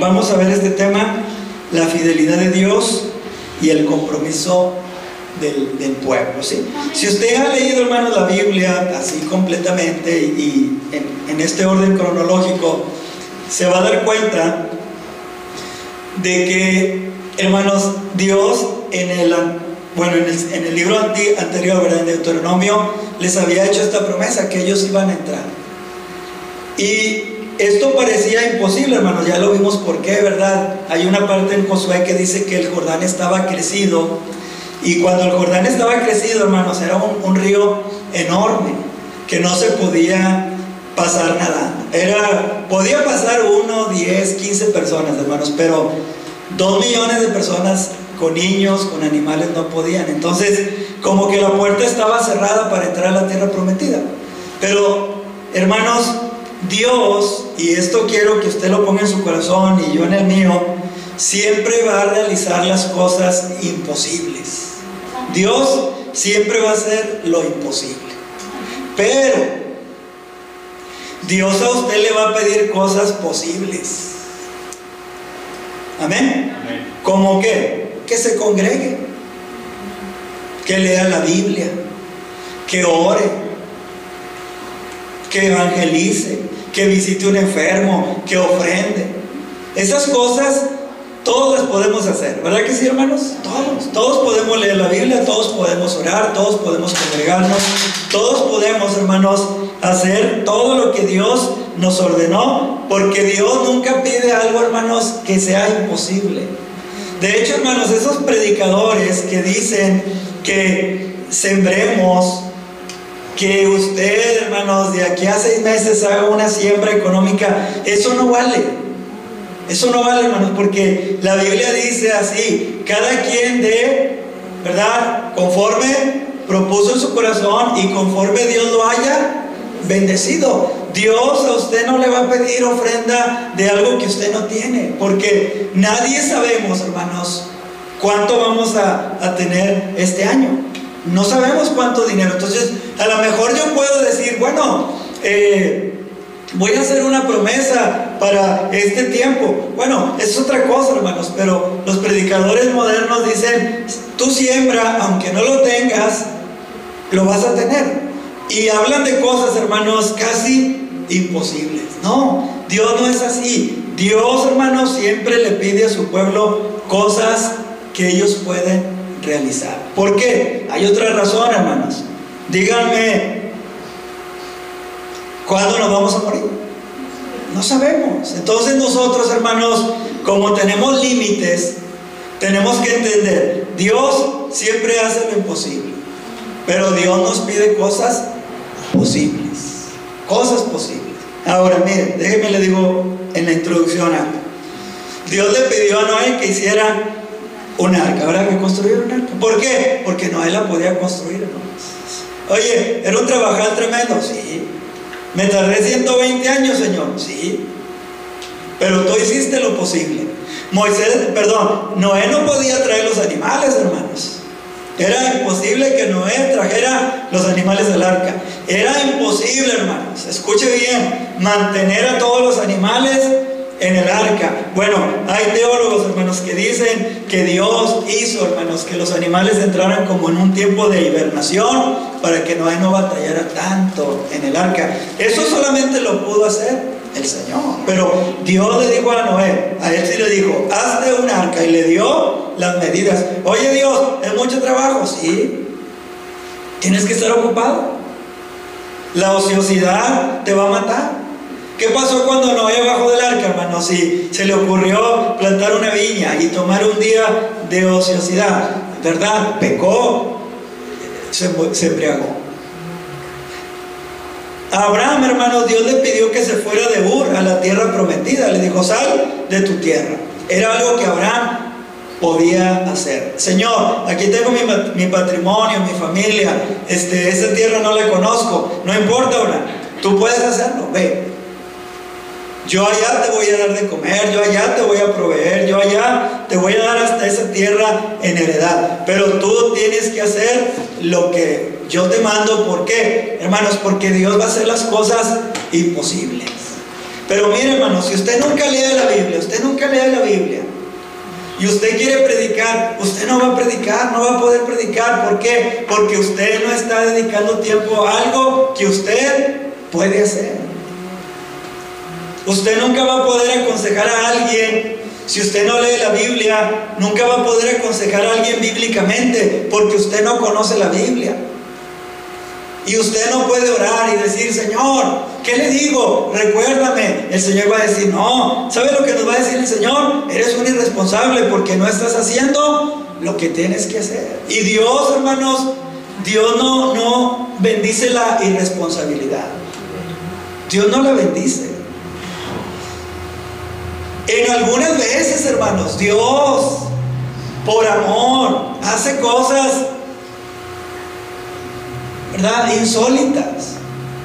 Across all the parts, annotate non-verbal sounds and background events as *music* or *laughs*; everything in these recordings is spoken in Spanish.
Vamos a ver este tema, la fidelidad de Dios y el compromiso del, pueblo. ¿sí? Si usted ha leído, hermanos, la Biblia así completamente y en, este orden cronológico, se va a dar cuenta de que, hermanos, Dios en el, bueno, en el, libro anterior, ¿verdad? en Deuteronomio, les había hecho esta promesa que ellos iban a entrar. Y esto parecía imposible, hermanos, ya lo vimos por qué, ¿verdad? Hay una parte en Josué que dice que el Jordán estaba crecido. Y cuando el Jordán estaba crecido, hermanos, era un, un río enorme que no se podía pasar nadando. Era, podía pasar uno, diez, quince personas, hermanos, pero dos millones de personas con niños, con animales no podían. Entonces, como que la puerta estaba cerrada para entrar a la tierra prometida. Pero, hermanos, Dios, y esto quiero que usted lo ponga en su corazón y yo en el mío, siempre va a realizar las cosas imposibles. Dios siempre va a hacer lo imposible. Pero Dios a usted le va a pedir cosas posibles. Amén. ¿Cómo qué? Que se congregue, que lea la Biblia, que ore, que evangelice, que visite un enfermo, que ofrende. Esas cosas todos las podemos hacer, ¿verdad que sí, hermanos? Todos, todos podemos leer la Biblia, todos podemos orar, todos podemos congregarnos, todos podemos, hermanos, hacer todo lo que Dios nos ordenó, porque Dios nunca pide algo, hermanos, que sea imposible. De hecho, hermanos, esos predicadores que dicen que sembremos, que usted, hermanos, de aquí a seis meses haga una siembra económica, eso no vale. Eso no vale, hermanos, porque la Biblia dice así, cada quien de, ¿verdad? Conforme propuso en su corazón y conforme Dios lo haya bendecido. Dios a usted no le va a pedir ofrenda de algo que usted no tiene, porque nadie sabemos, hermanos, cuánto vamos a, a tener este año. No sabemos cuánto dinero. Entonces, a lo mejor yo puedo decir, bueno, eh, voy a hacer una promesa para este tiempo. Bueno, es otra cosa, hermanos, pero los predicadores modernos dicen, tú siembra, aunque no lo tengas, lo vas a tener. Y hablan de cosas, hermanos, casi imposibles. No, Dios no es así. Dios, hermanos, siempre le pide a su pueblo cosas que ellos pueden realizar. ¿Por qué? Hay otra razón, hermanos. Díganme, ¿cuándo nos vamos a morir? No sabemos. Entonces nosotros, hermanos, como tenemos límites, tenemos que entender, Dios siempre hace lo imposible, pero Dios nos pide cosas posibles, cosas posibles. Ahora, mire, déjeme le digo en la introducción algo. Dios le pidió a Noé que hiciera un arca, ¿verdad? Que construyera un arca. ¿Por qué? Porque Noé la podía construir, hermanos. Oye, era un trabajar tremendo, sí. Me tardé 120 años, Señor, sí. Pero tú hiciste lo posible. Moisés, perdón, Noé no podía traer los animales, hermanos. Era imposible que Noé trajera los animales al arca. Era imposible, hermanos. Escuche bien, mantener a todos los animales en el arca. Bueno, hay teólogos, hermanos, que dicen que Dios hizo, hermanos, que los animales entraran como en un tiempo de hibernación para que Noé no batallara tanto en el arca. Eso solamente lo pudo hacer el Señor. Pero Dios le dijo a Noé, a él sí le dijo, hazte un arca y le dio las medidas. Oye Dios, es mucho trabajo, sí. Tienes que estar ocupado. La ociosidad te va a matar. ¿Qué pasó cuando Noé bajó del arca, hermano? Si se le ocurrió plantar una viña y tomar un día de ociosidad, ¿verdad? Pecó, se, se embriagó. A Abraham, hermano, Dios le pidió que se fuera de Ur a la tierra prometida. Le dijo, sal de tu tierra. Era algo que Abraham podía hacer. Señor, aquí tengo mi, patrimonio, mi familia. Este, esa tierra no la conozco. No importa, Abraham. Tú puedes hacerlo. Ve. Yo allá te voy a dar de comer, yo allá te voy a proveer, yo allá te voy a dar hasta esa tierra en heredad. Pero tú tienes que hacer lo que yo te mando. ¿Por qué? Hermanos, porque Dios va a hacer las cosas imposibles. Pero mire, hermano, si usted nunca lee la Biblia, usted nunca lee la Biblia, y usted quiere predicar, usted no va a predicar, no va a poder predicar. ¿Por qué? Porque usted no está dedicando tiempo a algo que usted puede hacer. Usted nunca va a poder aconsejar a alguien. Si usted no lee la Biblia, nunca va a poder aconsejar a alguien bíblicamente, porque usted no conoce la Biblia. Y usted no puede orar y decir, Señor, ¿qué le digo? Recuérdame. El Señor va a decir, no. ¿Sabe lo que nos va a decir el Señor? Eres un irresponsable porque no estás haciendo lo que tienes que hacer. Y Dios, hermanos, Dios no, no bendice la irresponsabilidad. Dios no la bendice. En algunas veces, hermanos, Dios, por amor, hace cosas ¿verdad? Insólitas.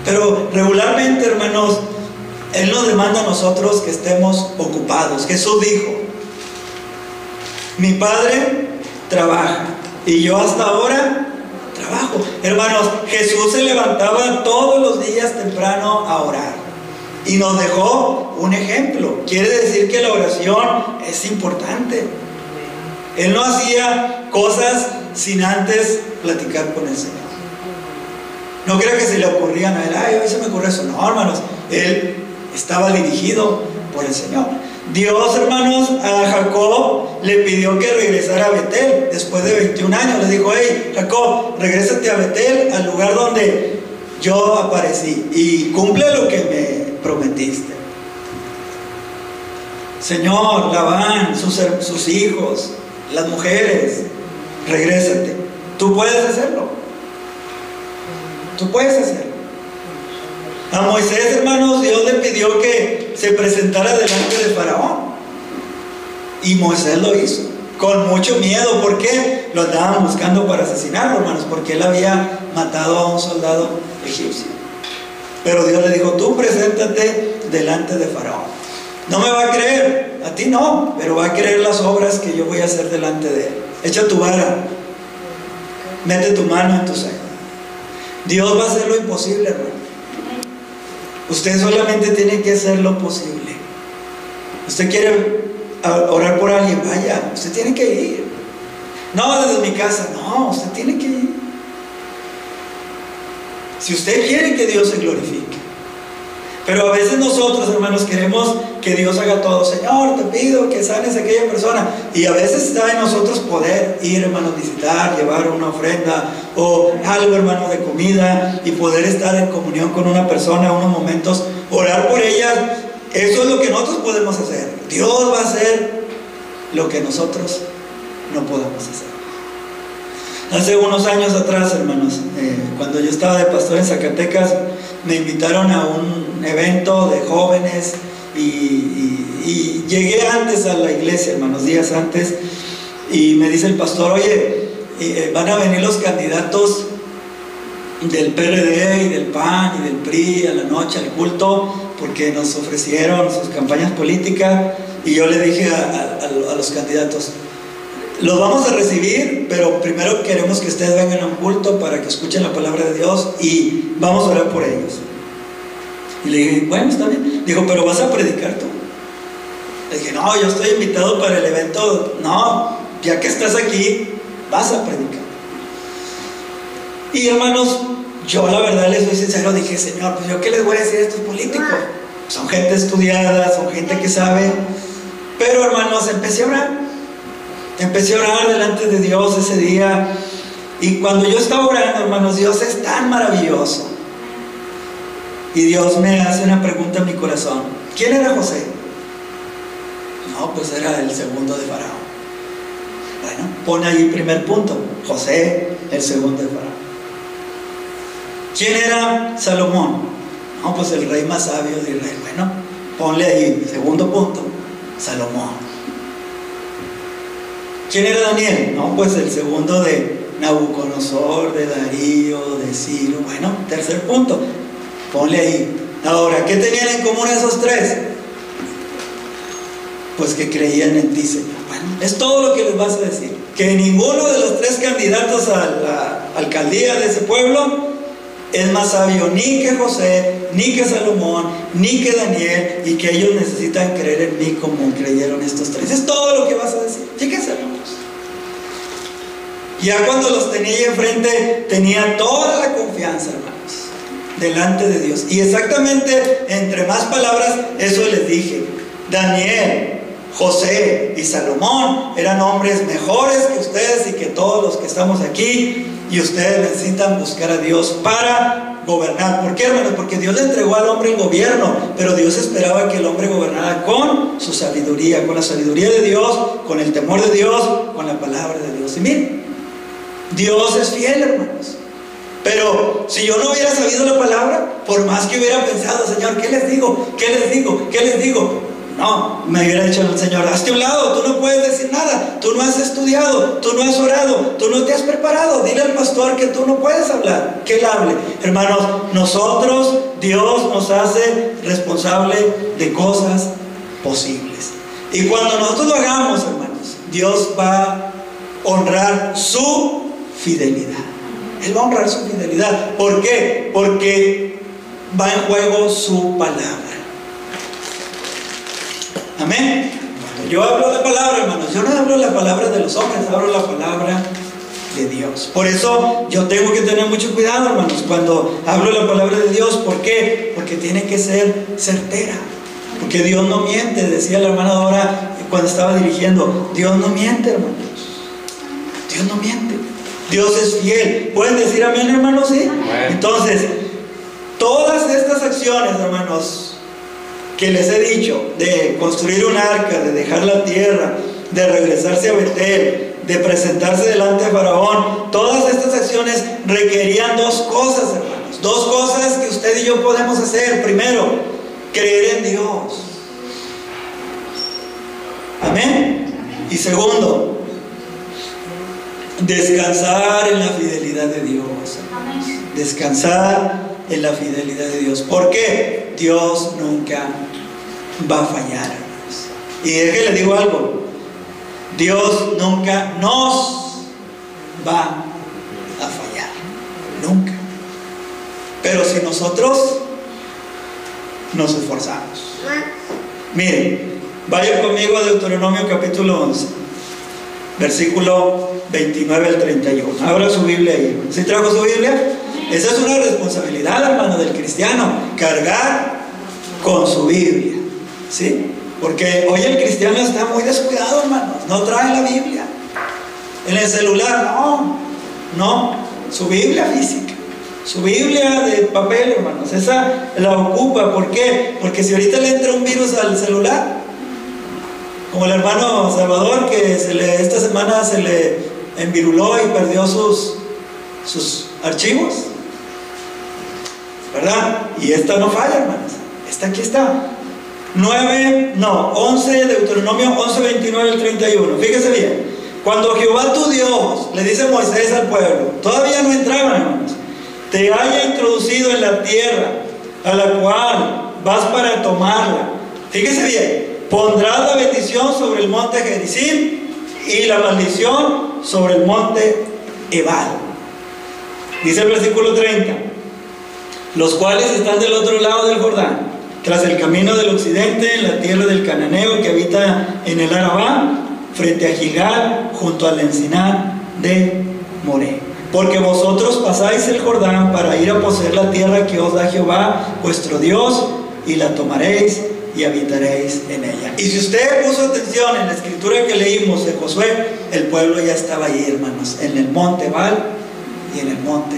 Pero regularmente, hermanos, Él nos demanda a nosotros que estemos ocupados. Jesús dijo, mi Padre trabaja y yo hasta ahora trabajo. Hermanos, Jesús se levantaba todos los días temprano a orar y nos dejó un ejemplo. Quiere decir que la oración es importante. Él no hacía cosas sin antes platicar con el Señor. No crea que se le ocurrían a él, ay, hoy se me ocurre eso. No, hermanos, él estaba dirigido por el Señor. Dios, hermanos, a Jacob le pidió que regresara a Betel después de 21 años. Le dijo, hey, Jacob, regrésate a Betel, al lugar donde yo aparecí, y cumple lo que me prometiste. Señor, Labán, sus, sus hijos, las mujeres, regrésate. Tú puedes hacerlo. Tú puedes hacerlo. A Moisés, hermanos, Dios le pidió que se presentara delante de Faraón. Y Moisés lo hizo. Con mucho miedo. ¿Por qué? Lo andaban buscando para asesinarlo, hermanos. Porque él había matado a un soldado egipcio. Pero Dios le dijo, tú preséntate delante de Faraón. No me va a creer, a ti no, pero va a creer las obras que yo voy a hacer delante de él. Echa tu vara, mete tu mano en tu seno. Dios va a hacer lo imposible, hermano. Usted solamente tiene que hacer lo posible. Usted quiere orar por alguien, vaya, usted tiene que ir. No, desde mi casa, no, usted tiene que ir. Si usted quiere que Dios se glorifique. Pero a veces nosotros, hermanos, queremos que Dios haga todo. Señor, te pido que sanes a aquella persona. Y a veces está en nosotros poder ir, hermanos, visitar, llevar una ofrenda o algo, hermano, de comida y poder estar en comunión con una persona unos momentos, orar por ella. Eso es lo que nosotros podemos hacer. Dios va a hacer lo que nosotros no podemos hacer. Hace unos años atrás, hermanos, eh, cuando yo estaba de pastor en Zacatecas, me invitaron a un evento de jóvenes y, llegué antes a la iglesia, hermanos, días antes, y me dice el pastor, oye, eh, van a venir los candidatos del PRD y del PAN y del PRI a la noche al culto porque nos ofrecieron sus campañas políticas y yo le dije a los candidatos, los vamos a recibir, pero primero queremos que ustedes vengan a un culto para que escuchen la palabra de Dios y vamos a orar por ellos. Y le dije, bueno, está bien. Dijo, pero vas a predicar tú. Le dije, no, yo estoy invitado para el evento. No, ya que estás aquí, vas a predicar. Y hermanos, yo la verdad les soy sincero, dije, Señor, pues yo qué les voy a decir a estos políticos. Son gente estudiada, son gente que sabe. Pero hermanos, empecé a orar. Empecé a orar delante de Dios ese día. Y cuando yo estaba orando, hermanos, Dios es tan maravilloso. Y Dios me hace una pregunta en mi corazón. ¿Quién era José? No, pues era el segundo de Faraón. Bueno, pone ahí primer punto. José, el segundo de Faraón. ¿Quién era Salomón? No, pues el rey más sabio de Israel. Bueno, ponle ahí, segundo punto, Salomón. ¿Quién era Daniel? No, pues el segundo de Nabucodonosor, de Darío, de Ciro. Bueno, tercer punto, ponle ahí. Ahora, ¿qué tenían en común esos tres? Pues que creían en ti, Señor. Bueno, es todo lo que les vas a decir. Que ninguno de los tres candidatos a la alcaldía de ese pueblo es más sabio ni que José, ni que Salomón, ni que Daniel, y que ellos necesitan creer en mí como creyeron estos tres. Es todo lo que vas a decir. Ya cuando los tenía ahí enfrente, tenía toda la confianza, hermanos, delante de Dios. Y exactamente entre más palabras, eso les dije. Daniel, José y Salomón eran hombres mejores que ustedes y que todos los que estamos aquí. Y ustedes necesitan buscar a Dios para gobernar. ¿Por qué, hermanos? Porque Dios le entregó al hombre el gobierno, pero Dios esperaba que el hombre gobernara con su sabiduría, con la sabiduría de Dios, con el temor de Dios, con la palabra de Dios. Y miren, Dios es fiel, hermanos. Pero si yo no hubiera sabido la palabra, por más que hubiera pensado, Señor, ¿qué les digo? ¿Qué les digo? ¿Qué les digo? No, me hubiera dicho el Señor, hazte un lado, tú no puedes decir nada, tú no has estudiado, tú no has orado, tú no te has preparado. Dile al pastor que tú no puedes hablar, que él hable. Hermanos, nosotros, Dios nos hace responsable de cosas posibles. Y cuando nosotros lo hagamos, hermanos, Dios va a honrar su fidelidad. Él va a honrar su fidelidad. ¿Por qué? Porque va en juego su palabra. Amén. yo hablo la palabra, hermanos, yo no hablo la palabra de los hombres, hablo la palabra de Dios. Por eso yo tengo que tener mucho cuidado, hermanos, cuando hablo la palabra de Dios. ¿Por qué? Porque tiene que ser certera. Porque Dios no miente, decía la hermana Dora cuando estaba dirigiendo. Dios no miente, hermanos. Dios no miente. Dios es fiel. ¿Pueden decir amén, hermanos? Sí. Entonces, todas estas acciones, hermanos, que les he dicho, de construir un arca, de dejar la tierra, de regresarse a Betel, de presentarse delante de Faraón, todas estas acciones requerían dos cosas, hermanos. Dos cosas que usted y yo podemos hacer. Primero, creer en Dios. Amén. Y segundo, descansar en la fidelidad de Dios. Descansar en la fidelidad de Dios. ¿Por qué? Dios nunca va a fallar. Y es que le digo algo. Dios nunca nos va a fallar. Nunca. Pero si nosotros nos esforzamos. Miren, vaya conmigo a Deuteronomio capítulo 11, versículo 29 al 31. Abra su Biblia ahí. ¿Sí trajo su Biblia? Esa es una responsabilidad, hermano, del cristiano, cargar con su Biblia. ¿Sí? Porque hoy el cristiano está muy descuidado, hermanos. No trae la Biblia. En el celular, no. No. Su Biblia física. Su Biblia de papel, hermanos. Esa la ocupa. ¿Por qué? Porque si ahorita le entra un virus al celular, como el hermano Salvador, que se le, esta semana se le enviruló y perdió sus, sus archivos. ¿Verdad? Y esta no falla, hermanos. Esta aquí está. 9, no, 11, Deuteronomio 11, 29 al 31. Fíjese bien. Cuando Jehová tu Dios le dice Moisés al pueblo, todavía no entraban, hermanos, te haya introducido en la tierra a la cual vas para tomarla. Fíjese bien, pondrás la bendición sobre el monte Gerizim y la maldición sobre el monte Ebal. Dice el versículo 30, los cuales están del otro lado del Jordán tras el camino del occidente, en la tierra del cananeo que habita en el Arabá, frente a Gilgal, junto al encinar de Moré. Porque vosotros pasáis el Jordán para ir a poseer la tierra que os da Jehová, vuestro Dios, y la tomaréis y habitaréis en ella. Y si usted puso atención en la escritura que leímos de Josué, el pueblo ya estaba ahí, hermanos, en el monte Val y en el monte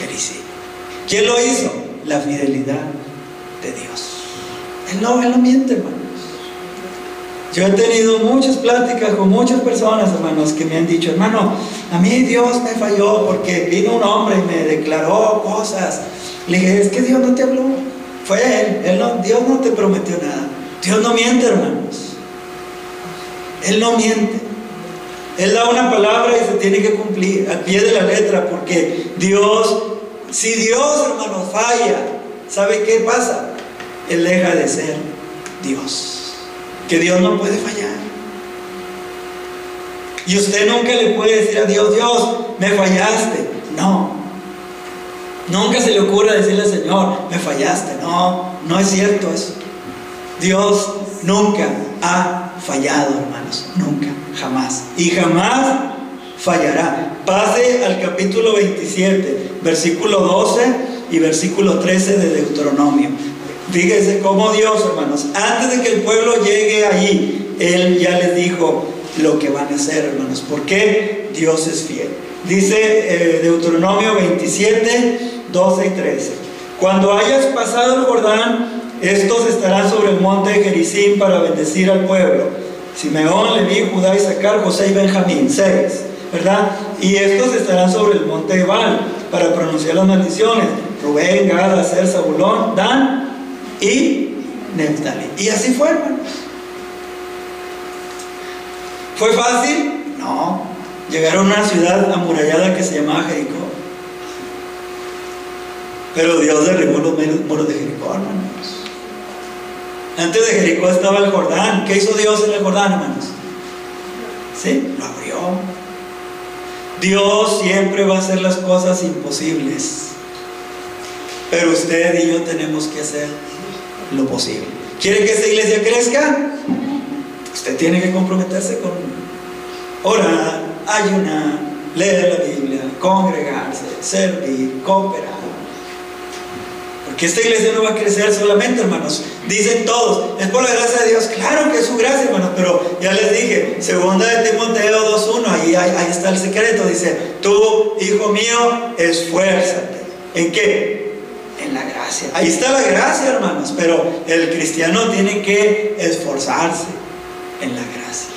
Gerizim. ¿Quién lo hizo? La fidelidad de Dios. Él no, él no miente, hermanos. Yo he tenido muchas pláticas con muchas personas, hermanos, que me han dicho, hermano, a mí Dios me falló porque vino un hombre y me declaró cosas. Le dije, es que Dios no te habló. Fue Él. él no, Dios no te prometió nada. Dios no miente, hermanos. Él no miente. Él da una palabra y se tiene que cumplir al pie de la letra, porque Dios, si Dios, hermanos, falla, ¿sabe qué pasa? Él deja de ser Dios. Que Dios no puede fallar. Y usted nunca le puede decir a Dios, Dios, me fallaste. No. Nunca se le ocurra decirle al Señor, me fallaste. No, no es cierto eso. Dios nunca ha fallado, hermanos. Nunca, jamás. Y jamás fallará. Pase al capítulo 27, versículo 12 y versículo 13 de Deuteronomio. Fíjense cómo Dios, hermanos, antes de que el pueblo llegue allí, Él ya les dijo lo que van a hacer, hermanos. porque Dios es fiel? Dice eh, Deuteronomio 27, 12 y 13. Cuando hayas pasado el Jordán, estos estarán sobre el monte de Gerizim para bendecir al pueblo. Simeón, Leví, Judá, Isaacar, José y Benjamín. Seis, ¿verdad? Y estos estarán sobre el monte de para pronunciar las maldiciones. Rubén, Gad, Aser, Zabulón, Dan y Neftali. Y así fue, hermanos. ¿Fue fácil? No. Llegaron a una ciudad amurallada que se llamaba Jericó. Pero Dios derribó los muros de Jericó, hermanos. Antes de Jericó estaba el Jordán. ¿Qué hizo Dios en el Jordán, hermanos? ¿Sí? Lo abrió. Dios siempre va a hacer las cosas imposibles. Pero usted y yo tenemos que hacer lo posible. ¿Quiere que esta iglesia crezca? Usted tiene que comprometerse con orar, ayunar, leer la Biblia, congregarse, servir, cooperar. Porque esta iglesia no va a crecer solamente, hermanos. Dicen todos, es por la gracia de Dios. Claro que es su gracia, hermanos, pero ya les dije, segunda de Timoteo 2.1, ahí, ahí está el secreto. Dice, tú, hijo mío, esfuérzate. ¿En qué? En la gracia. Ahí está la gracia, hermanos, pero el cristiano tiene que esforzarse en la gracia.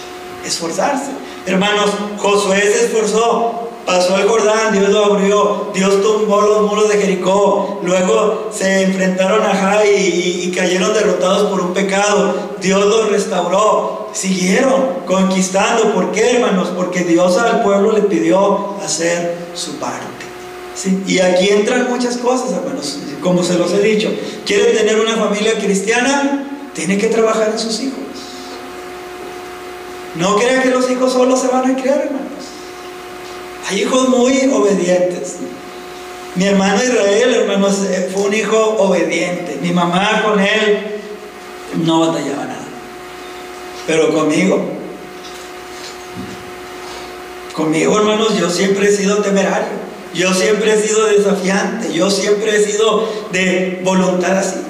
Esforzarse. Hermanos, Josué se esforzó Pasó el Jordán, Dios lo abrió, Dios tumbó los muros de Jericó, luego se enfrentaron a Jai y, cayeron derrotados por un pecado, Dios los restauró, siguieron conquistando, ¿por qué hermanos? Porque Dios al pueblo le pidió hacer su parte. Y aquí entran muchas cosas, hermanos, como se los he dicho. ¿Quiere tener una familia cristiana? Tiene que trabajar en sus hijos. No crea que los hijos solos se van a criar, hermanos. Hay hijos muy obedientes. Mi hermano Israel, hermanos, fue un hijo obediente. Mi mamá con él no batallaba nada. Pero conmigo, conmigo, hermanos, yo siempre he sido temerario. Yo siempre he sido desafiante. Yo siempre he sido de voluntad así.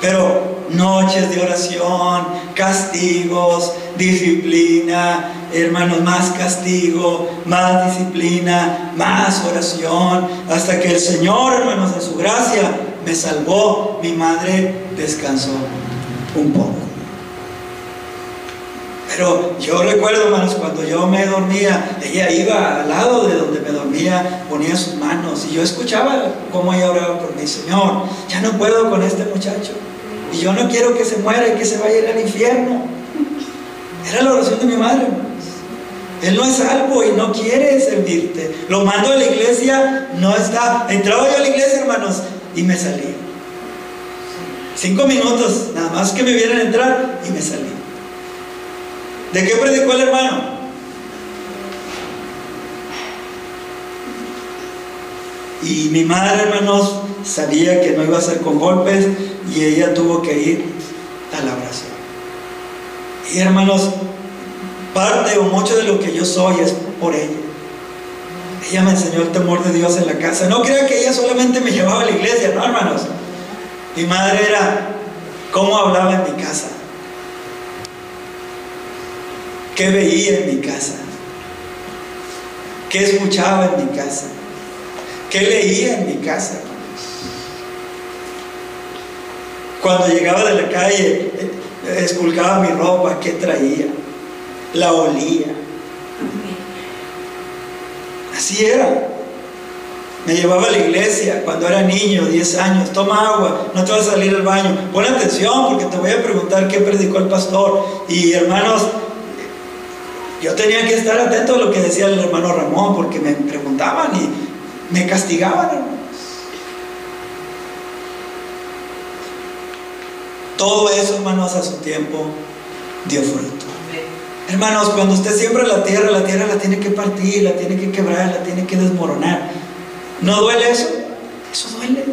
Pero noches de oración, castigos, disciplina, hermanos, más castigo, más disciplina, más oración, hasta que el Señor, hermanos, en su gracia me salvó, mi madre descansó un poco. Pero yo recuerdo, hermanos, cuando yo me dormía, ella iba al lado de donde me dormía, ponía sus manos y yo escuchaba cómo ella oraba por mi Señor, ya no puedo con este muchacho. Y yo no quiero que se muera y que se vaya al infierno. Era la oración de mi madre. Él no es salvo y no quiere servirte. Lo mando a la iglesia, no está. Entraba yo a la iglesia, hermanos, y me salí. Cinco minutos, nada más que me vieran entrar y me salí. ¿De qué predicó el hermano? Y mi madre, hermanos, sabía que no iba a ser con golpes y ella tuvo que ir a la. Y hermanos, parte o mucho de lo que yo soy es por ella. Ella me enseñó el temor de Dios en la casa. No crea que ella solamente me llevaba a la iglesia, no hermanos. Mi madre era cómo hablaba en mi casa. ¿Qué veía en mi casa? ¿Qué escuchaba en mi casa? ¿Qué leía en mi casa? Cuando llegaba de la calle, esculcaba mi ropa, ¿qué traía? La olía. Así era. Me llevaba a la iglesia cuando era niño, 10 años. Toma agua, no te vas a salir al baño. Pon atención porque te voy a preguntar qué predicó el pastor. Y hermanos, yo tenía que estar atento a lo que decía el hermano Ramón porque me preguntaban y me castigaban. Todo eso, hermanos, a su tiempo dio fruto. Hermanos, cuando usted siembra la tierra, la tierra la tiene que partir, la tiene que quebrar, la tiene que desmoronar. ¿No duele eso? Eso duele.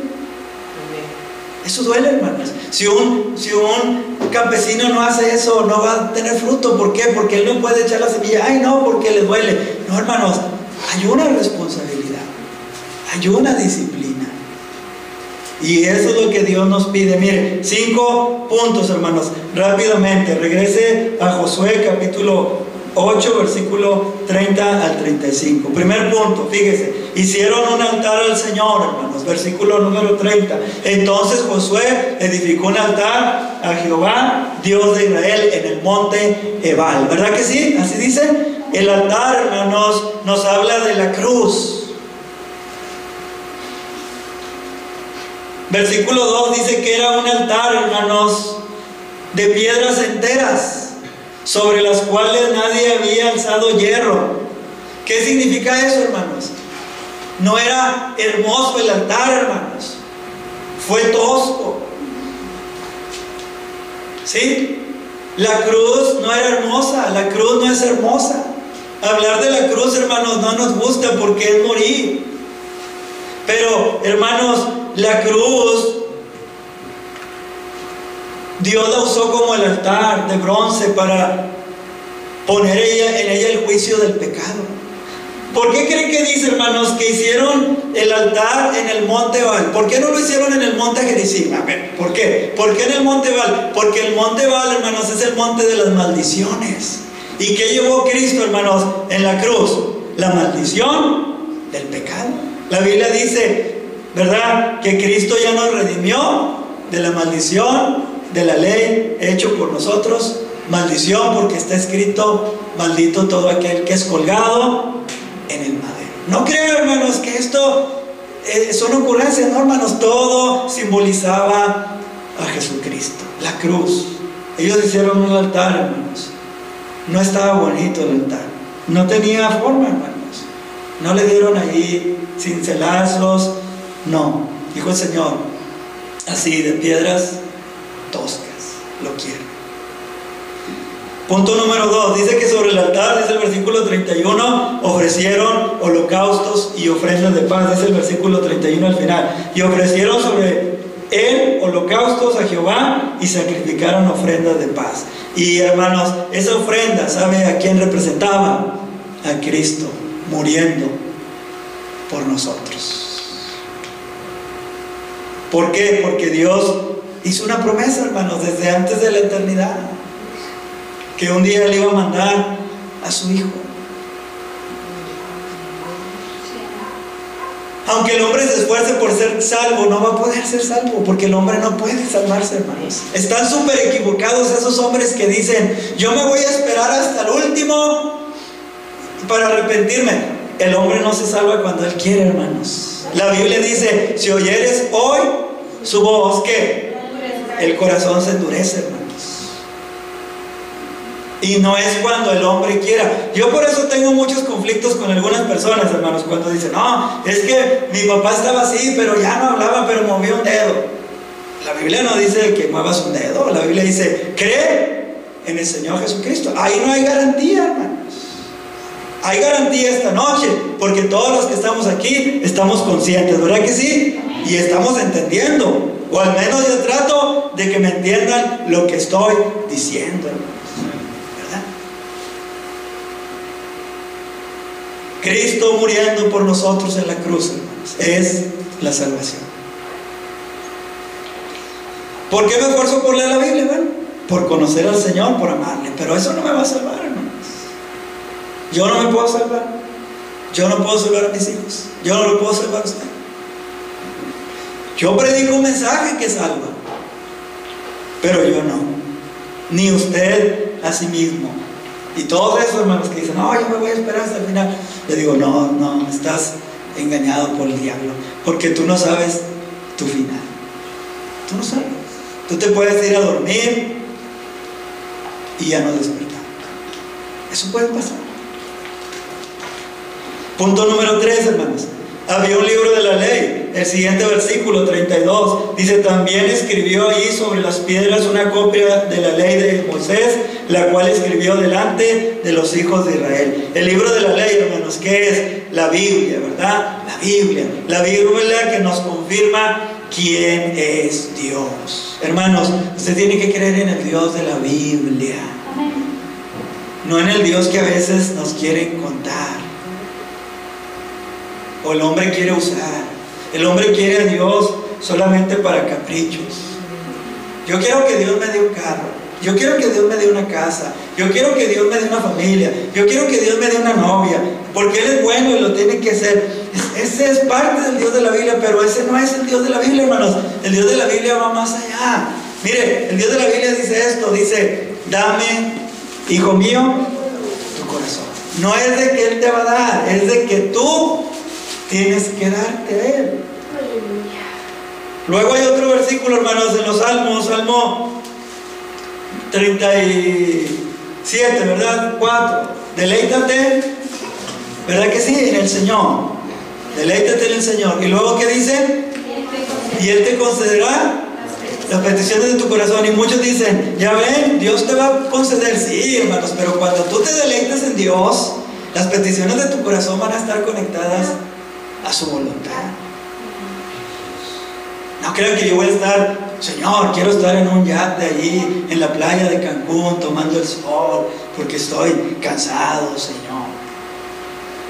Eso duele, hermanos. Si un, si un campesino no hace eso, no va a tener fruto. ¿Por qué? Porque él no puede echar la semilla. Ay, no, porque le duele. No, hermanos, hay una responsabilidad. Hay una disciplina. Y eso es lo que Dios nos pide. Mire, cinco puntos, hermanos. Rápidamente, regrese a Josué capítulo 8, versículo 30 al 35. Primer punto, fíjese, hicieron un altar al Señor, hermanos, versículo número 30. Entonces Josué edificó un altar a Jehová, Dios de Israel, en el monte Ebal. ¿Verdad que sí? Así dice. El altar, hermanos, nos habla de la cruz. Versículo 2 dice que era un altar, hermanos, de piedras enteras sobre las cuales nadie había alzado hierro. ¿Qué significa eso, hermanos? No era hermoso el altar, hermanos. Fue tosco. ¿Sí? La cruz no era hermosa, la cruz no es hermosa. Hablar de la cruz, hermanos, no nos gusta porque es morir. Pero, hermanos, la cruz Dios la usó como el altar de bronce para poner ella, en ella el juicio del pecado. ¿Por qué creen que dice, hermanos, que hicieron el altar en el monte Val? ¿Por qué no lo hicieron en el monte Gerizim? A ver, ¿por qué? ¿Por qué en el monte Val? Porque el monte Val, hermanos, es el monte de las maldiciones. ¿Y qué llevó Cristo, hermanos, en la cruz? La maldición del pecado. La Biblia dice, ¿verdad? Que Cristo ya nos redimió de la maldición de la ley hecho por nosotros, maldición porque está escrito, maldito todo aquel que es colgado en el madero. No creo, hermanos, que esto eh, son ocurrencias, no, hermanos, todo simbolizaba a Jesucristo, la cruz. Ellos hicieron un altar, hermanos. No estaba bonito el altar, no tenía forma, hermanos. No le dieron ahí cincelazos, no. Dijo el Señor, así de piedras toscas, lo quiero. Punto número 2, dice que sobre el altar, dice el versículo 31, ofrecieron holocaustos y ofrendas de paz, dice el versículo 31 al final. Y ofrecieron sobre él holocaustos a Jehová y sacrificaron ofrendas de paz. Y hermanos, esa ofrenda, ¿sabe a quién representaba? A Cristo, muriendo por nosotros. ¿Por qué? Porque Dios hizo una promesa, hermanos, desde antes de la eternidad, que un día le iba a mandar a su hijo. Aunque el hombre se esfuerce por ser salvo, no va a poder ser salvo, porque el hombre no puede salvarse, hermanos. Están súper equivocados esos hombres que dicen, yo me voy a esperar hasta el último para arrepentirme. El hombre no se salva cuando él quiere, hermanos. La Biblia dice, si oyeres hoy su voz, ¿qué? el corazón se endurece, hermanos. Y no es cuando el hombre quiera. Yo por eso tengo muchos conflictos con algunas personas, hermanos, cuando dicen, no, es que mi papá estaba así, pero ya no hablaba, pero movía un dedo. La Biblia no dice que muevas un dedo, la Biblia dice, cree en el Señor Jesucristo. Ahí no hay garantía, hermanos. Hay garantía esta noche, porque todos los que estamos aquí estamos conscientes, ¿verdad que sí? Y estamos entendiendo. O al menos yo trato de que me entiendan lo que estoy diciendo, ¿Verdad? Cristo muriendo por nosotros en la cruz, hermanos, es la salvación. ¿Por qué me esfuerzo por leer la Biblia? Bueno, por conocer al Señor, por amarle. Pero eso no me va a salvar. Yo no me puedo salvar. Yo no puedo salvar a mis hijos. Yo no lo puedo salvar a usted. Yo predico un mensaje que salva, pero yo no. Ni usted a sí mismo. Y todos esos hermanos que dicen, no, yo me voy a esperar hasta el final. Le digo, no, no, estás engañado por el diablo, porque tú no sabes tu final. Tú no sabes. Tú te puedes ir a dormir y ya no despertar. Eso puede pasar. Punto número tres, hermanos. Había un libro de la ley. El siguiente versículo 32 dice, también escribió ahí sobre las piedras una copia de la ley de Moisés, la cual escribió delante de los hijos de Israel. El libro de la ley, hermanos, ¿qué es? La Biblia, ¿verdad? La La Biblia. La Biblia que nos confirma quién es Dios. Hermanos, usted tiene que creer en el Dios de la Biblia. No en el Dios que a veces nos quiere contar. El hombre quiere usar. El hombre quiere a Dios solamente para caprichos. Yo quiero que Dios me dé un carro. Yo quiero que Dios me dé una casa. Yo quiero que Dios me dé una familia. Yo quiero que Dios me dé una novia. Porque Él es bueno y lo tiene que hacer. Ese es parte del Dios de la Biblia, pero ese no es el Dios de la Biblia, hermanos. El Dios de la Biblia va más allá. Mire, el Dios de la Biblia dice esto. Dice, dame, hijo mío, tu corazón. No es de que Él te va a dar, es de que tú tienes que darte a Él. Luego hay otro versículo, hermanos, en los Salmos, Salmo 37, ¿verdad? 4. Deleítate, ¿verdad que sí? En el Señor. Deleítate en el Señor. Y luego, ¿qué dice? Y Él te concederá las peticiones de tu corazón. Y muchos dicen, ya ven, Dios te va a conceder, sí, hermanos, pero cuando tú te deleitas en Dios, las peticiones de tu corazón van a estar conectadas a su voluntad. No crean que yo voy a estar, Señor, quiero estar en un yate allí, en la playa de Cancún, tomando el sol, porque estoy cansado, Señor.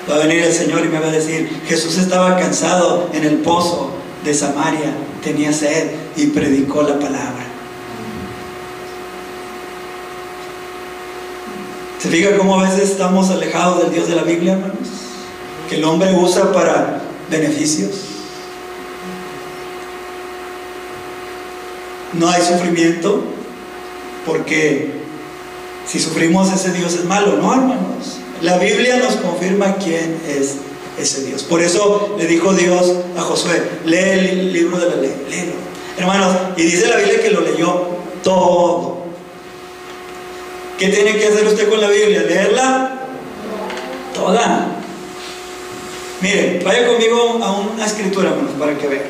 Va a venir el Señor y me va a decir, Jesús estaba cansado en el pozo de Samaria, tenía sed y predicó la palabra. ¿Se fija cómo a veces estamos alejados del Dios de la Biblia, hermanos? Que el hombre usa para beneficios. No hay sufrimiento porque si sufrimos ese Dios es malo, ¿no, hermanos? La Biblia nos confirma quién es ese Dios. Por eso le dijo Dios a Josué, lee el libro de la ley, léelo. Hermanos, y dice la Biblia que lo leyó todo. ¿Qué tiene que hacer usted con la Biblia? ¿Leerla? Toda. Mire, vaya conmigo a una escritura, hermanos, para que vean.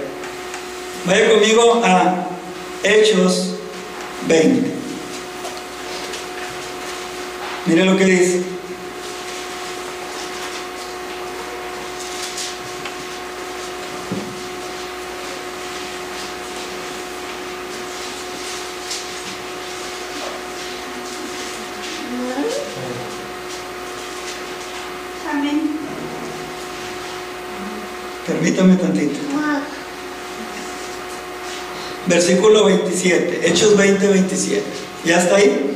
Vaya conmigo a Hechos 20. Mire lo que dice. Versículo 27, Hechos 20, 27. ¿Ya está ahí?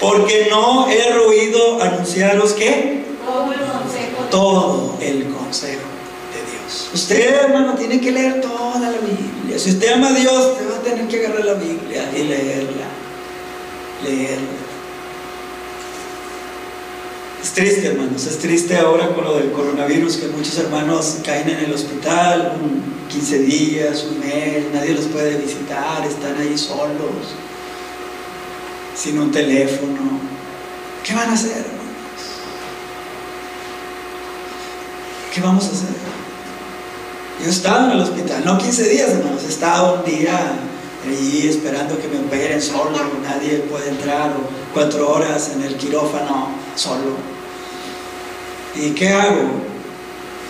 Porque no he ruido anunciaros que Todo el consejo. todo el consejo de Dios. Usted, hermano, tiene que leer toda la Biblia. Si usted ama a Dios, usted va a tener que agarrar la Biblia y leerla. Leerla. Es triste, hermanos, es triste ahora con lo del coronavirus, que muchos hermanos caen en el hospital un 15 días, un mes, nadie los puede visitar, están ahí solos, sin un teléfono. ¿Qué van a hacer, hermanos? ¿Qué vamos a hacer? Yo he estado en el hospital, no 15 días, hermanos, he estado un día allí esperando que me operen solo, nadie puede entrar, o cuatro horas en el quirófano solo. ¿Y qué hago?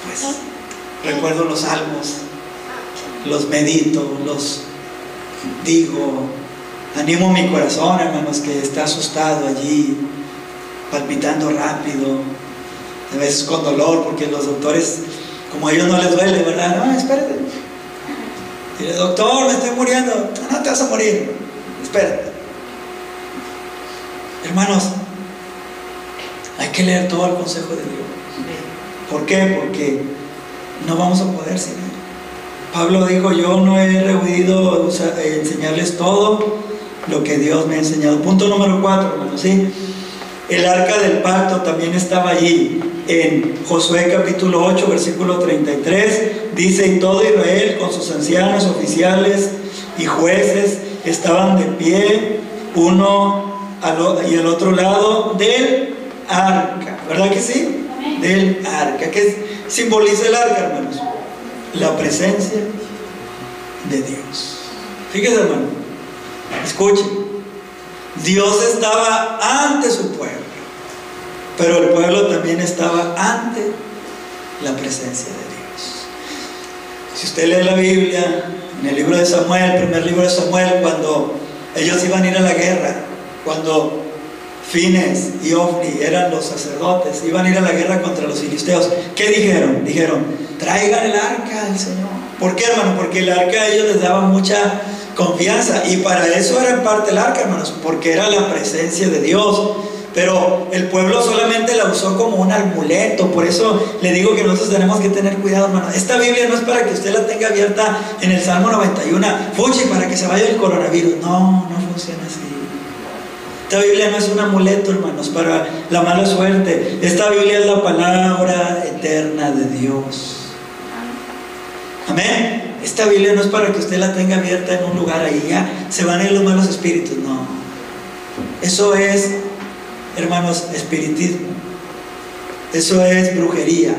Pues recuerdo los salmos, los medito, los digo, animo mi corazón, hermanos, que está asustado allí, palpitando rápido, a veces con dolor, porque los doctores, como a ellos no les duele, ¿verdad? No, espérate. Dile, doctor, me estoy muriendo. No, no te vas a morir. Espérate. Hermanos, hay que leer todo el consejo de Dios. ¿Por qué? Porque no vamos a poder sin él. Pablo dijo, yo no he rehuido usa- eh, enseñarles todo lo que Dios me ha enseñado. Punto número cuatro, ¿sí? El arca del pacto también estaba allí. En Josué capítulo 8, versículo 33, dice, y todo Israel con sus ancianos, oficiales y jueces estaban de pie, uno o- y al otro lado del arca. ¿Verdad que sí? Del arca. ¿Qué simboliza el arca, hermanos? La presencia de Dios. Fíjese, hermano. Escuchen. Dios estaba ante su pueblo, pero el pueblo también estaba ante la presencia de Dios. Si usted lee la Biblia, en el libro de Samuel, el primer libro de Samuel, cuando ellos iban a ir a la guerra, cuando Fines y Ofni eran los sacerdotes, iban a ir a la guerra contra los filisteos. ¿Qué dijeron? Dijeron, traigan el arca del Señor. ¿Por qué, hermano? Porque el arca a ellos les daba mucha confianza y para eso era en parte el arca, hermanos, porque era la presencia de Dios. Pero el pueblo solamente la usó como un amuleto. Por eso le digo que nosotros tenemos que tener cuidado, hermano. Esta Biblia no es para que usted la tenga abierta en el Salmo 91, fuchi, para que se vaya el coronavirus. No, no funciona así. Esta Biblia no es un amuleto, hermanos, para la mala suerte. Esta Biblia es la palabra eterna de Dios. Amén. Esta Biblia no es para que usted la tenga abierta en un lugar ahí, ya se van a ir los malos espíritus. No. Eso es hermanos, espiritismo. Eso es brujería.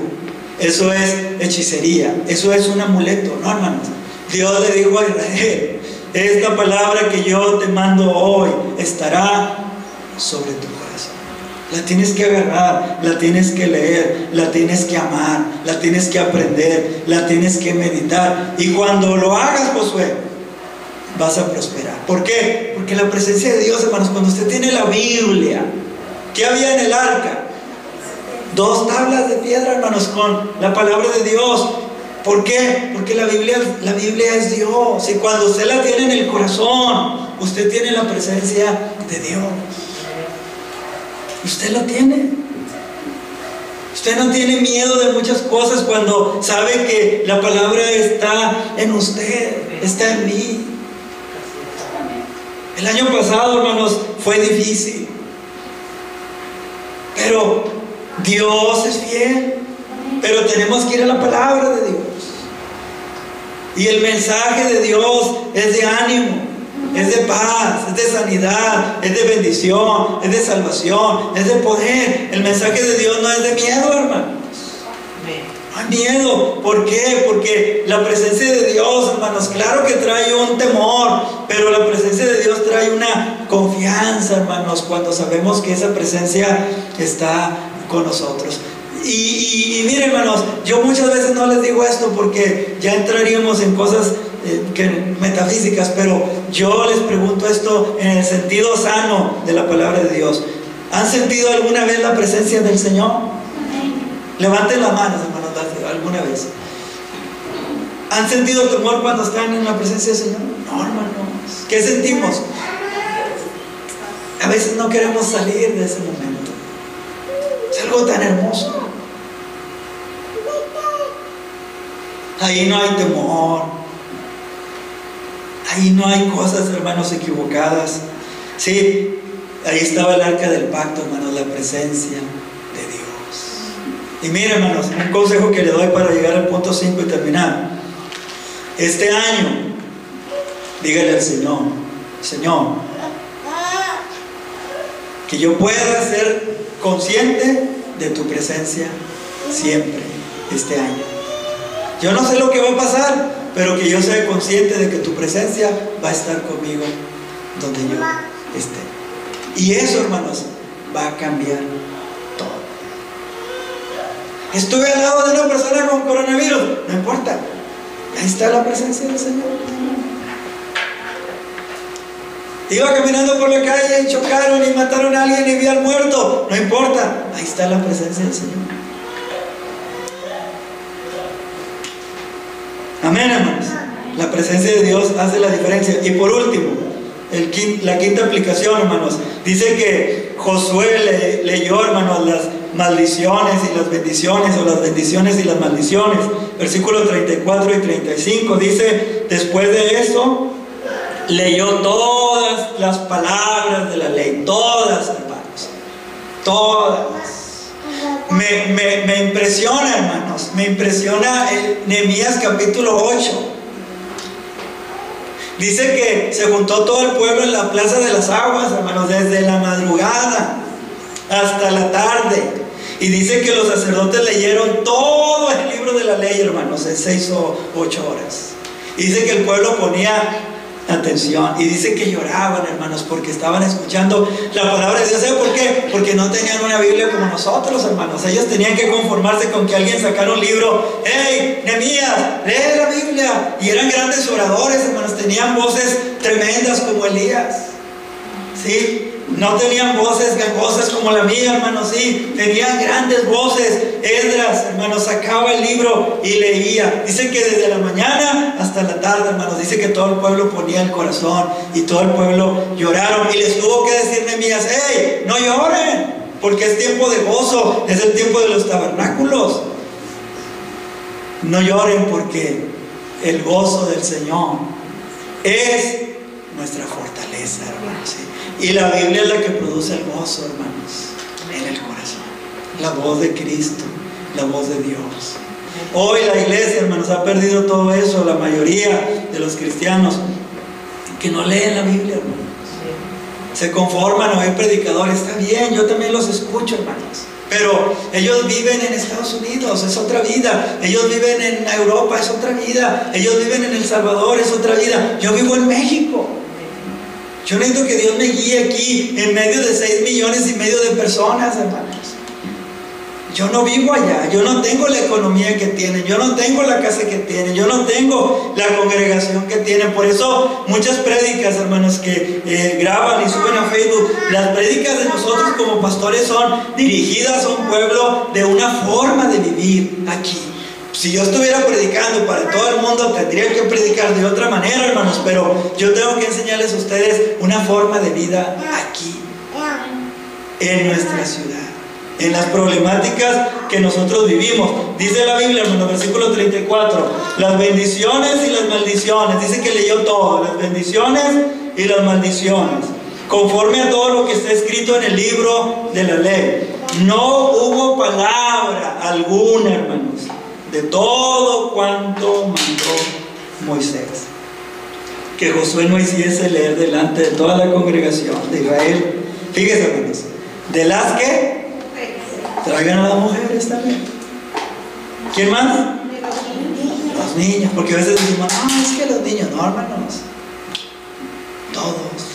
Eso es hechicería. Eso es un amuleto, ¿no, hermanos? Dios le dijo a Israel, esta palabra que yo te mando hoy estará sobre tu corazón. La tienes que agarrar, la tienes que leer, la tienes que amar, la tienes que aprender, la tienes que meditar. Y cuando lo hagas, Josué, vas a prosperar. ¿Por qué? Porque la presencia de Dios, hermanos, cuando usted tiene la Biblia, ¿Qué había en el arca? Dos tablas de piedra, hermanos, con la palabra de Dios. ¿Por qué? Porque la Biblia, la Biblia es Dios. Y cuando usted la tiene en el corazón, usted tiene la presencia de Dios. Usted lo tiene. Usted no tiene miedo de muchas cosas cuando sabe que la palabra está en usted, está en mí. El año pasado, hermanos, fue difícil. Pero Dios es fiel. Pero tenemos que ir a la palabra de Dios. Y el mensaje de Dios es de ánimo, es de paz, es de sanidad, es de bendición, es de salvación, es de poder. El mensaje de Dios no es de miedo, hermano miedo. ¿Por qué? Porque la presencia de Dios, hermanos, claro que trae un temor, pero la presencia de Dios trae una confianza, hermanos, cuando sabemos que esa presencia está con nosotros. Y, miren, hermanos, yo muchas veces no les digo esto porque ya entraríamos en cosas eh, metafísicas, pero yo les pregunto esto en el sentido sano de la palabra de Dios. ¿Han sentido alguna vez la presencia del Señor? Levanten las manos, hermanos alguna vez. ¿Han sentido temor cuando están en la presencia del Señor? No, hermanos. ¿Qué sentimos? A veces no queremos salir de ese momento. Es algo tan hermoso. Ahí no hay temor. Ahí no hay cosas, hermanos, equivocadas. Sí, ahí estaba el arca del pacto, hermanos, la presencia y mire, hermanos, un consejo que le doy para llegar al punto 5 y terminar. Este año, dígale al Señor, Señor, que yo pueda ser consciente de tu presencia siempre este año. Yo no sé lo que va a pasar, pero que yo sea consciente de que tu presencia va a estar conmigo donde yo esté. Y eso, hermanos, va a cambiar Estuve al lado de una persona con coronavirus. No importa. Ahí está la presencia del Señor. Iba caminando por la calle y chocaron y mataron a alguien y vi al muerto. No importa. Ahí está la presencia del Señor. Hermanos. La presencia de Dios hace la diferencia. Y por último, la quinta aplicación, hermanos. Dice que Josué leyó, hermanos, las maldiciones y las bendiciones o las bendiciones y las maldiciones. Versículos 34 y 35 dice, después de eso, leyó todas las palabras de la ley, todas, hermanos, todas. Me, impresiona, hermanos, me impresiona Nehemías capítulo 8. Dice que se juntó todo el pueblo en la plaza de las aguas, hermanos, desde la madrugada hasta la tarde. Y dice que los sacerdotes leyeron todo el libro de la ley, hermanos, en seis o ocho horas. Dice que el pueblo ponía atención. Y dice que lloraban, hermanos, porque estaban escuchando la palabra de Dios. ¿Sabe por qué? Porque no tenían una Biblia como nosotros, hermanos. Ellos tenían que conformarse con que alguien sacara un libro. ¡Hey, Nehemías, lee la Biblia! Y eran grandes oradores, hermanos. Tenían voces tremendas como Elías. ¿Sí? No tenían voces gangosas como la mía, hermanos, sí. Tenían grandes voces. Esdras, hermanos, sacaba el libro y leía. Dice que desde la mañana hasta la tarde, hermanos, dice que todo el pueblo ponía el corazón y todo el pueblo lloraron. Y les tuvo que decir Nehemías, hey, no lloren, porque es tiempo de gozo, es el tiempo de los tabernáculos. No lloren porque el gozo del Señor es nuestra fortaleza, hermanos. Y la Biblia es la que produce el gozo, hermanos, en el corazón. La voz de Cristo, la voz de Dios. Hoy la iglesia, hermanos, ha perdido todo eso, la mayoría de los cristianos que no leen la Biblia, hermanos. Se conforman a oír predicadores, está bien, yo también los escucho, hermanos. Pero ellos viven en Estados Unidos, es otra vida. Ellos viven en Europa, es otra vida. Ellos viven en El Salvador, es otra vida. Yo vivo en México. Yo necesito que Dios me guíe aquí en medio de 6 millones y medio de personas, hermanos. Yo no vivo allá, yo no tengo la economía que tienen, yo no tengo la casa que tienen, yo no tengo la congregación que tienen. Por eso muchas prédicas, hermanos, que eh, graban y suben a Facebook, las prédicas de nosotros como pastores son dirigidas a un pueblo de una forma de vivir aquí. Si yo estuviera predicando para todo el mundo, tendría que predicar de otra manera, hermanos, pero yo tengo que enseñarles a ustedes una forma de vida aquí, en nuestra ciudad, en las problemáticas que nosotros vivimos. Dice la Biblia, el versículo 34, las bendiciones y las maldiciones, dice que leyó todo, las bendiciones y las maldiciones, conforme a todo lo que está escrito en el libro de la ley. No hubo palabra alguna, hermanos de todo cuanto mandó Moisés. Que Josué no hiciese leer delante de toda la congregación de Israel. Fíjese, hermanos, de las que traigan a las mujeres también. ¿Quién más? Los niños, porque a veces decimos, no, es que los niños, no, hermanos, todos.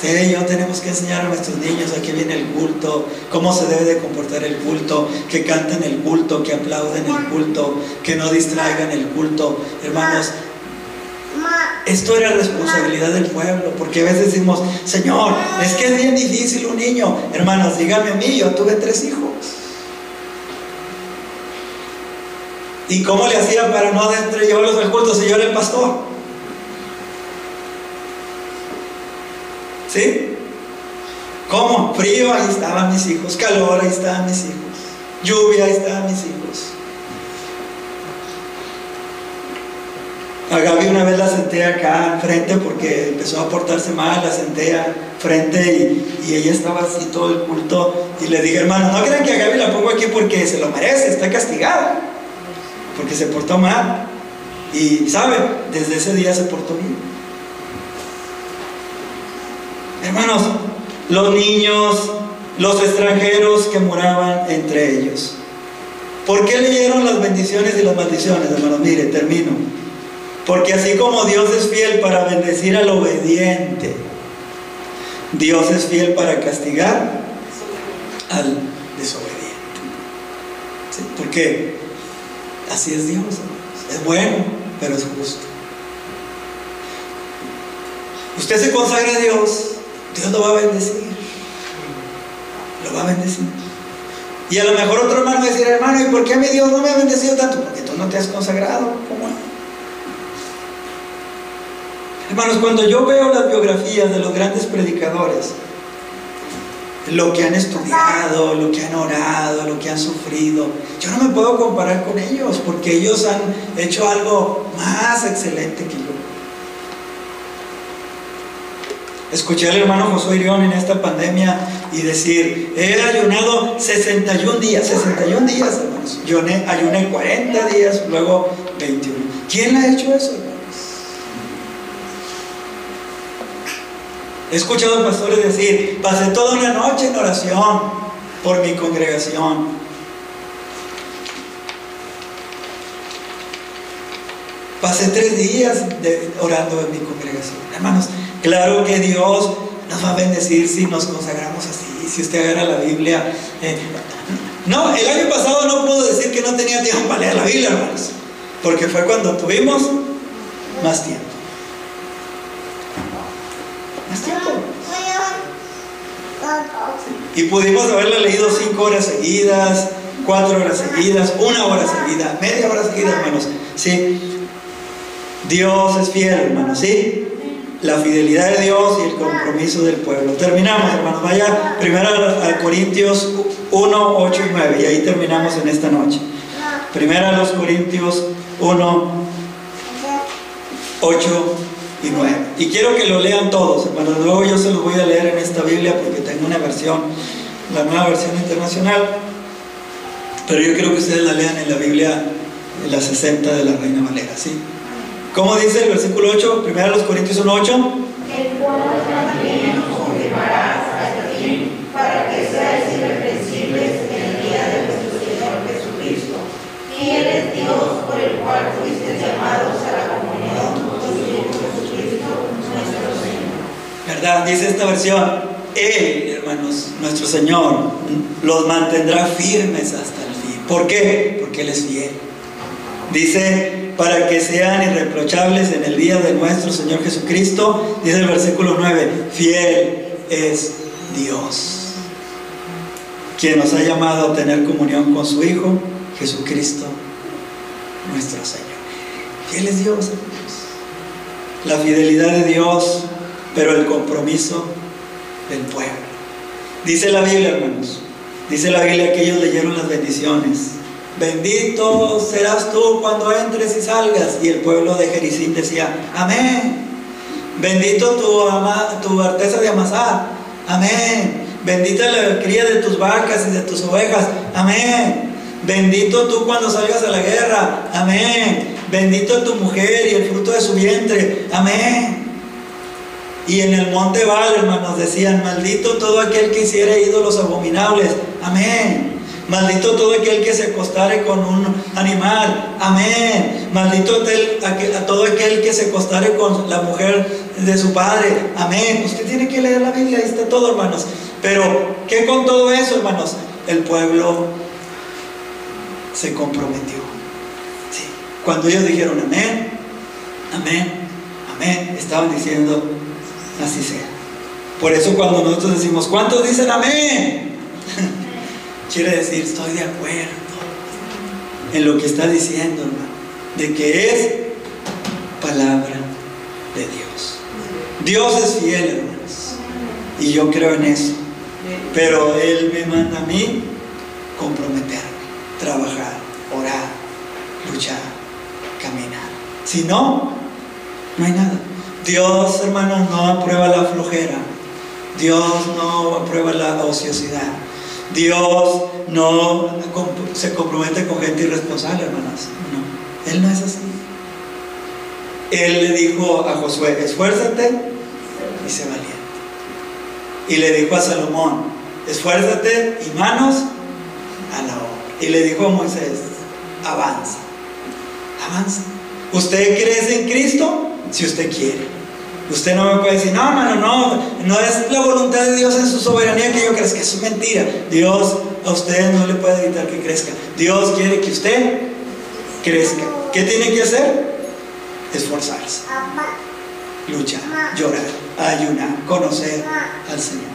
Usted y yo tenemos que enseñar a nuestros niños a qué viene el culto, cómo se debe de comportar el culto, que canten el culto, que aplauden el culto, que no distraigan el culto. Hermanos, esto era responsabilidad del pueblo, porque a veces decimos, Señor, es que es bien difícil un niño. Hermanos, dígame a mí, yo tuve tres hijos. ¿Y cómo le hacía para no llevarlos al culto si yo era el pastor? ¿Sí? ¿Cómo? Frío, ahí estaban mis hijos. Calor, ahí estaban mis hijos. Lluvia, ahí estaban mis hijos. A Gaby una vez la senté acá enfrente porque empezó a portarse mal, la senté frente y, y, ella estaba así todo el culto y le dije, hermano, no crean que a Gaby la pongo aquí porque se lo merece, está castigada, porque se portó mal. Y, ¿sabe? Desde ese día se portó bien. Hermanos, los niños, los extranjeros que moraban entre ellos. ¿Por qué leyeron las bendiciones y las maldiciones, hermanos? Mire, termino. Porque así como Dios es fiel para bendecir al obediente, Dios es fiel para castigar al desobediente. ¿Sí? Porque así es Dios, hermanos. Es bueno, pero es justo. Usted se consagra a Dios, Dios lo va a bendecir. Lo va a bendecir. Y a lo mejor otro hermano va a decir, hermano, ¿y por qué mi Dios no me ha bendecido tanto? Porque tú no te has consagrado. ¿Cómo? Hermanos, cuando yo veo las biografías de los grandes predicadores, lo que han estudiado, lo que han orado, lo que han sufrido, yo no me puedo comparar con ellos porque ellos han hecho algo más excelente que yo. Escuché al hermano Josué Irión en esta pandemia y decir, he ayunado 61 días, 61 días, hermanos. Yo ayuné 40 días, luego 21. ¿Quién ha hecho eso, hermanos? He escuchado pastores decir, pasé toda una noche en oración por mi congregación. Pasé tres días orando en mi congregación. Hermanos, claro que Dios nos va a bendecir si nos consagramos así, si usted agarra la Biblia. eh, no, el año pasado no puedo decir que no tenía tiempo para leer la Biblia, hermanos, porque fue cuando tuvimos más tiempo. Más tiempo. Y pudimos haberla leído cinco horas seguidas, cuatro horas seguidas, una hora seguida, media hora seguida, hermanos. Sí. Dios es fiel, hermanos, ¿sí? La fidelidad de Dios y el compromiso del pueblo. Terminamos, hermanos. Vaya primero a, Corintios 1, 8 y 9. Y ahí terminamos en esta noche. Primero a los Corintios 1, 8 y 9. Y quiero que lo lean todos, hermanos. Luego yo se los voy a leer en esta Biblia porque tengo una versión, la nueva versión internacional. Pero yo quiero que ustedes la lean en la Biblia, en la 60 de la Reina Valera, ¿sí? ¿Cómo dice el versículo 8? Primero los Corintios 1, 8. El cual también nos confirmará hasta el fin, para que seáis irreprensibles en el día de nuestro Señor Jesucristo. Fiel es Dios por el cual fuisteis llamados a la comunión con su Hijo Jesucristo, nuestro Señor. ¿Verdad? Dice esta versión. Él, hermanos, nuestro Señor, los mantendrá firmes hasta el fin. ¿Por qué? Porque Él es fiel. Dice, para que sean irreprochables en el día de nuestro Señor Jesucristo, dice el versículo 9, fiel es Dios, quien nos ha llamado a tener comunión con su Hijo, Jesucristo, nuestro Señor. Fiel es Dios. La fidelidad de Dios, pero el compromiso del pueblo. Dice la Biblia, hermanos, dice la Biblia que ellos leyeron las bendiciones. Bendito serás tú cuando entres y salgas. Y el pueblo de Jericín decía, amén. Bendito tu, ama, tu arteza de amasar. Amén. Bendita la cría de tus vacas y de tus ovejas. Amén. Bendito tú cuando salgas a la guerra. Amén. Bendito tu mujer y el fruto de su vientre. Amén. Y en el monte Val, hermanos, decían, maldito todo aquel que hiciera ídolos abominables. Amén. Maldito todo aquel que se acostare con un animal. Amén. Maldito a todo aquel que se acostare con la mujer de su padre. Amén. Usted tiene que leer la Biblia, ahí está todo, hermanos. Pero, ¿qué con todo eso, hermanos? El pueblo se comprometió. Cuando ellos dijeron amén, amén, amén, estaban diciendo, así sea. Por eso cuando nosotros decimos, ¿cuántos dicen amén? *laughs* Quiere decir, estoy de acuerdo en lo que está diciendo, hermano, de que es palabra de Dios. Dios es fiel, hermanos, y yo creo en eso. Pero Él me manda a mí comprometerme, trabajar, orar, luchar, caminar. Si no, no hay nada. Dios, hermanos, no aprueba la flojera. Dios no aprueba la ociosidad. Dios no se compromete con gente irresponsable, hermanas. No, Él no es así. Él le dijo a Josué, esfuérzate y sé valiente. Y le dijo a Salomón, esfuérzate y manos a la obra. Y le dijo a Moisés, avanza, avanza. ¿Usted cree en Cristo? Si usted quiere. Usted no me puede decir, no, hermano, no, no es la voluntad de Dios en su soberanía que yo crezca, eso es mentira. Dios a usted no le puede evitar que crezca. Dios quiere que usted crezca. ¿Qué tiene que hacer? Esforzarse, luchar, llorar, ayunar, conocer al Señor.